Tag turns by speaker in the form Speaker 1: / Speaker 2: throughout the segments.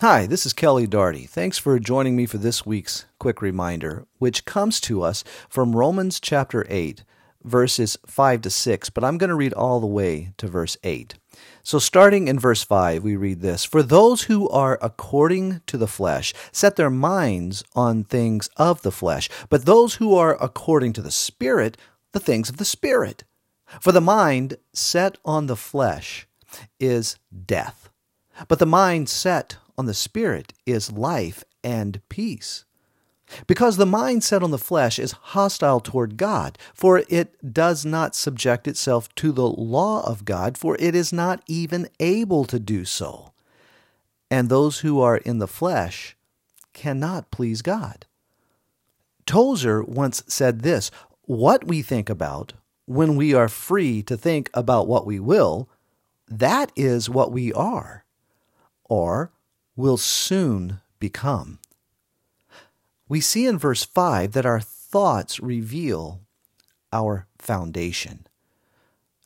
Speaker 1: Hi, this is Kelly Darty. Thanks for joining me for this week's quick reminder, which comes to us from Romans chapter 8, verses 5 to 6, but I'm going to read all the way to verse 8. So, starting in verse 5, we read this For those who are according to the flesh set their minds on things of the flesh, but those who are according to the Spirit, the things of the Spirit. For the mind set on the flesh is death, but the mind set on the Spirit is life and peace. Because the mind set on the flesh is hostile toward God, for it does not subject itself to the law of God, for it is not even able to do so. And those who are in the flesh cannot please God. Tozer once said this What we think about when we are free to think about what we will, that is what we are. Or, will soon become. We see in verse 5 that our thoughts reveal our foundation.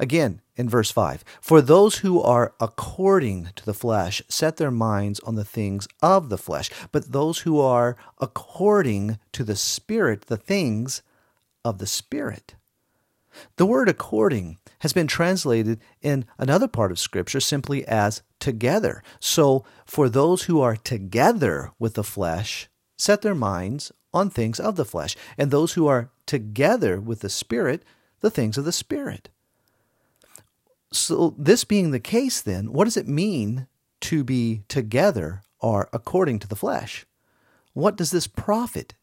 Speaker 1: Again, in verse 5, for those who are according to the flesh set their minds on the things of the flesh, but those who are according to the Spirit, the things of the Spirit. The word according has been translated in another part of Scripture simply as together. So, for those who are together with the flesh, set their minds on things of the flesh, and those who are together with the Spirit, the things of the Spirit. So, this being the case, then, what does it mean to be together or according to the flesh? What does this profit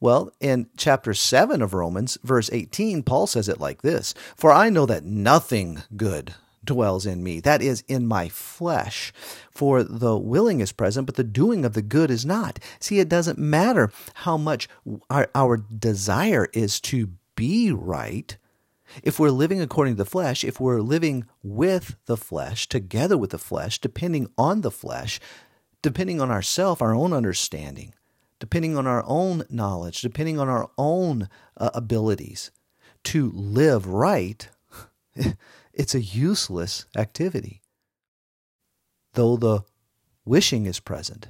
Speaker 1: well, in chapter 7 of Romans, verse 18, Paul says it like this For I know that nothing good dwells in me, that is, in my flesh. For the willing is present, but the doing of the good is not. See, it doesn't matter how much our, our desire is to be right. If we're living according to the flesh, if we're living with the flesh, together with the flesh, depending on the flesh, depending on ourself, our own understanding, depending on our own knowledge, depending on our own uh, abilities to live right, it's a useless activity. Though the wishing is present,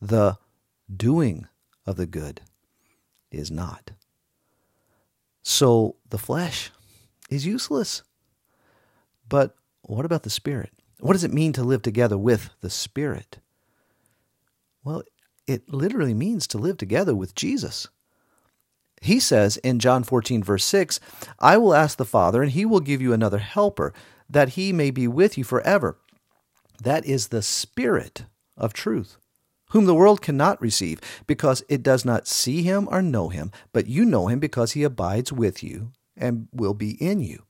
Speaker 1: the doing of the good is not. So the flesh is useless. But what about the Spirit? What does it mean to live together with the Spirit? Well, it literally means to live together with Jesus. He says in John 14, verse 6, I will ask the Father, and he will give you another helper, that he may be with you forever. That is the Spirit of truth, whom the world cannot receive, because it does not see him or know him, but you know him because he abides with you and will be in you.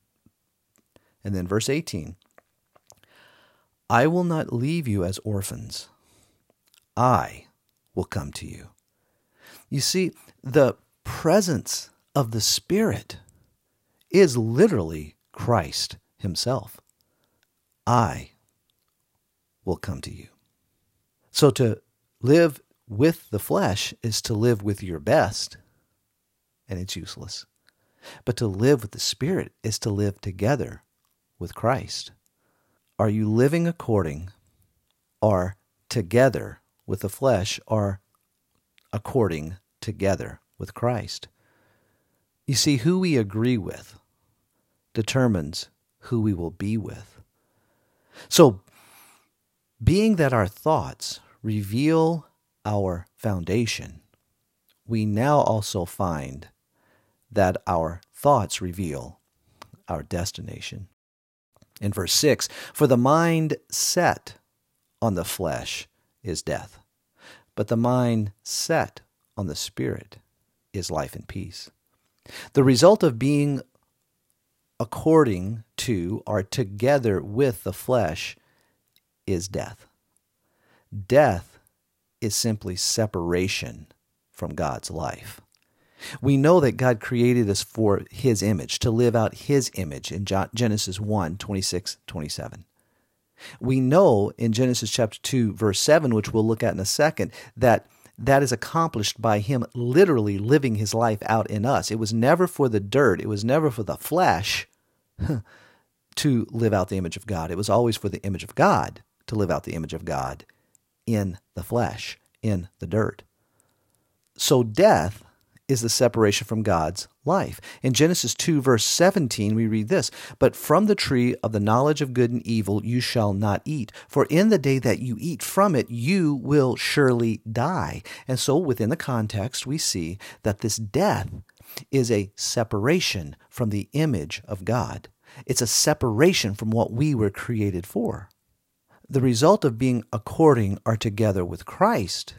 Speaker 1: And then verse 18 I will not leave you as orphans. I will come to you. You see, the presence of the Spirit is literally Christ Himself. I will come to you. So to live with the flesh is to live with your best, and it's useless. But to live with the Spirit is to live together with Christ. Are you living according or together with the flesh are according together with Christ. You see, who we agree with determines who we will be with. So, being that our thoughts reveal our foundation, we now also find that our thoughts reveal our destination. In verse 6, for the mind set on the flesh is death, but the mind set on the Spirit is life and peace. The result of being according to or together with the flesh is death. Death is simply separation from God's life. We know that God created us for His image, to live out His image in Genesis 1 26, 27. We know in Genesis chapter 2, verse 7, which we'll look at in a second, that that is accomplished by him literally living his life out in us. It was never for the dirt, it was never for the flesh to live out the image of God. It was always for the image of God to live out the image of God in the flesh, in the dirt. So death is the separation from God's life. In Genesis 2, verse 17, we read this But from the tree of the knowledge of good and evil you shall not eat, for in the day that you eat from it, you will surely die. And so, within the context, we see that this death is a separation from the image of God. It's a separation from what we were created for. The result of being according or together with Christ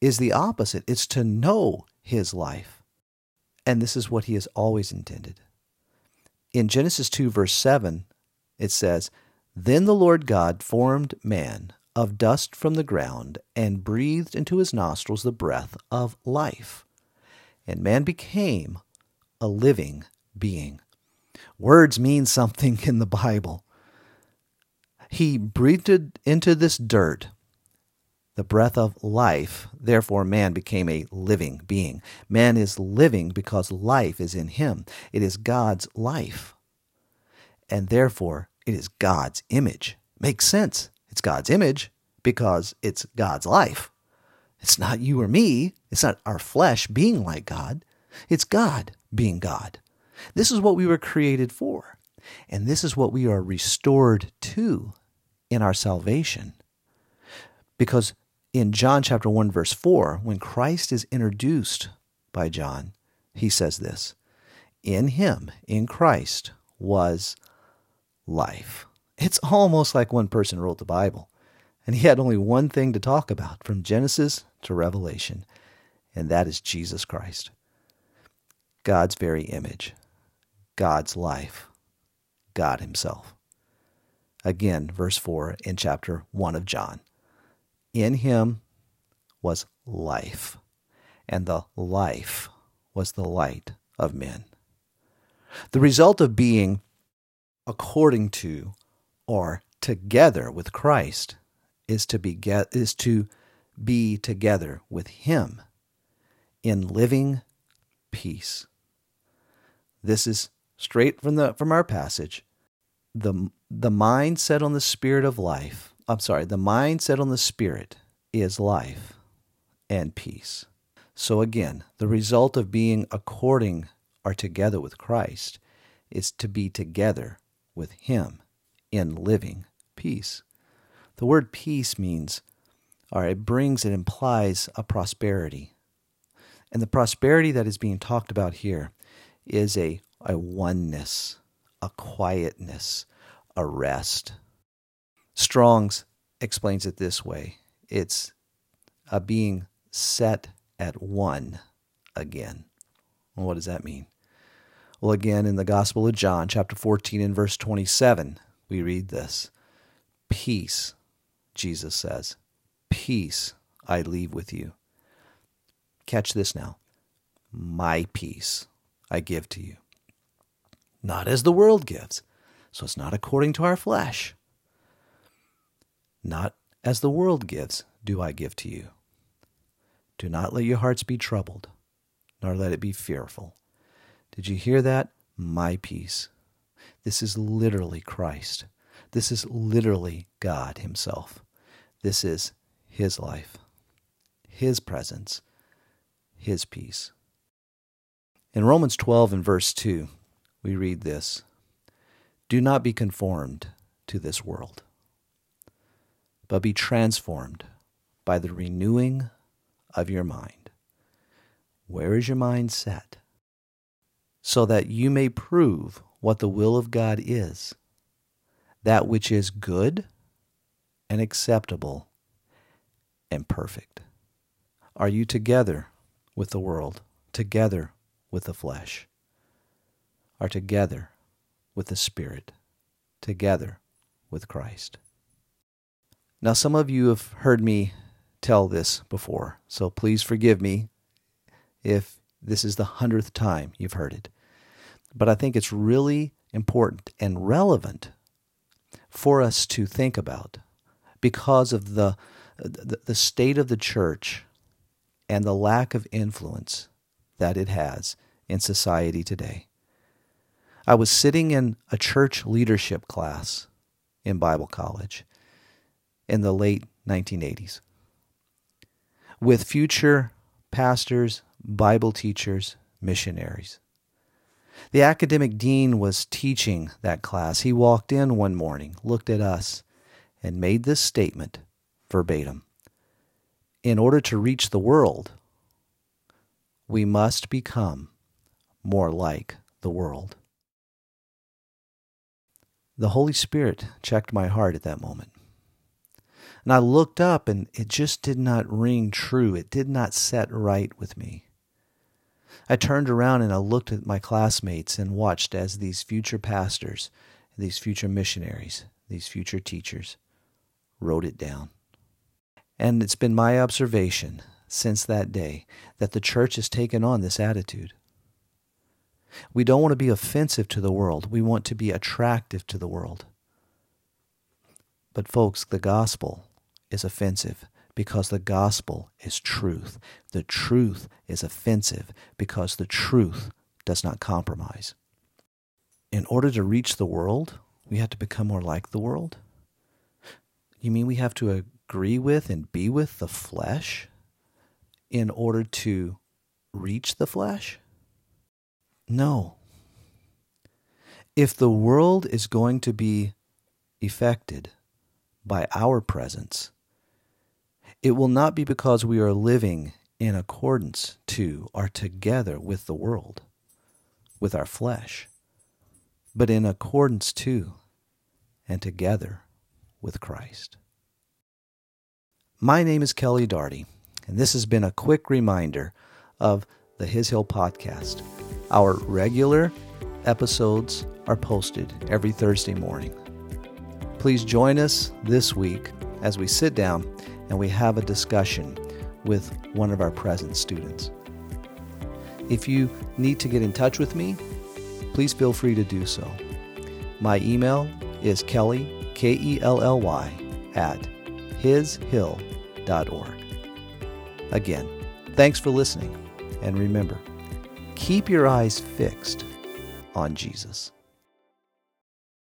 Speaker 1: is the opposite. It's to know his life. And this is what he has always intended. In Genesis 2, verse 7, it says, Then the Lord God formed man of dust from the ground and breathed into his nostrils the breath of life. And man became a living being. Words mean something in the Bible. He breathed into this dirt the breath of life. Therefore, man became a living being. Man is living because life is in him. It is God's life. And therefore, it is God's image. Makes sense. It's God's image because it's God's life. It's not you or me. It's not our flesh being like God. It's God being God. This is what we were created for. And this is what we are restored to in our salvation. Because in John chapter 1 verse 4, when Christ is introduced by John, he says this, in him, in Christ was life. It's almost like one person wrote the Bible, and he had only one thing to talk about from Genesis to Revelation, and that is Jesus Christ. God's very image, God's life, God Himself. Again, verse 4 in chapter 1 of John. In him was life, and the life was the light of men. The result of being according to or together with Christ is to be get, is to be together with him in living peace. This is straight from the from our passage. The the mind set on the spirit of life I'm sorry, the mind set on the Spirit is life and peace. So again, the result of being according or together with Christ is to be together with Him in living peace. The word peace means, or it brings, it implies a prosperity. And the prosperity that is being talked about here is a, a oneness, a quietness, a rest, Strong's explains it this way it's a being set at one again. Well, what does that mean? Well, again, in the Gospel of John, chapter 14, and verse 27, we read this Peace, Jesus says, peace I leave with you. Catch this now. My peace I give to you. Not as the world gives. So it's not according to our flesh. Not as the world gives, do I give to you. Do not let your hearts be troubled, nor let it be fearful. Did you hear that? My peace. This is literally Christ. This is literally God Himself. This is His life, His presence, His peace. In Romans 12 and verse 2, we read this Do not be conformed to this world but be transformed by the renewing of your mind. Where is your mind set? So that you may prove what the will of God is, that which is good and acceptable and perfect. Are you together with the world, together with the flesh? Are together with the Spirit, together with Christ? Now, some of you have heard me tell this before, so please forgive me if this is the hundredth time you've heard it. But I think it's really important and relevant for us to think about because of the, the, the state of the church and the lack of influence that it has in society today. I was sitting in a church leadership class in Bible college, in the late 1980s with future pastors, Bible teachers, missionaries. The academic dean was teaching that class. He walked in one morning, looked at us, and made this statement verbatim In order to reach the world, we must become more like the world. The Holy Spirit checked my heart at that moment. And I looked up and it just did not ring true. It did not set right with me. I turned around and I looked at my classmates and watched as these future pastors, these future missionaries, these future teachers wrote it down. And it's been my observation since that day that the church has taken on this attitude. We don't want to be offensive to the world. We want to be attractive to the world. But, folks, the gospel is offensive because the gospel is truth. The truth is offensive because the truth does not compromise. In order to reach the world, we have to become more like the world? You mean we have to agree with and be with the flesh in order to reach the flesh? No. If the world is going to be affected by our presence, it will not be because we are living in accordance to or together with the world, with our flesh, but in accordance to and together with Christ. My name is Kelly Darty, and this has been a quick reminder of the His Hill podcast. Our regular episodes are posted every Thursday morning. Please join us this week as we sit down and we have a discussion with one of our present students. If you need to get in touch with me, please feel free to do so. My email is Kelly, K E L L Y, at hishill.org. Again, thanks for listening, and remember, keep your eyes fixed on Jesus.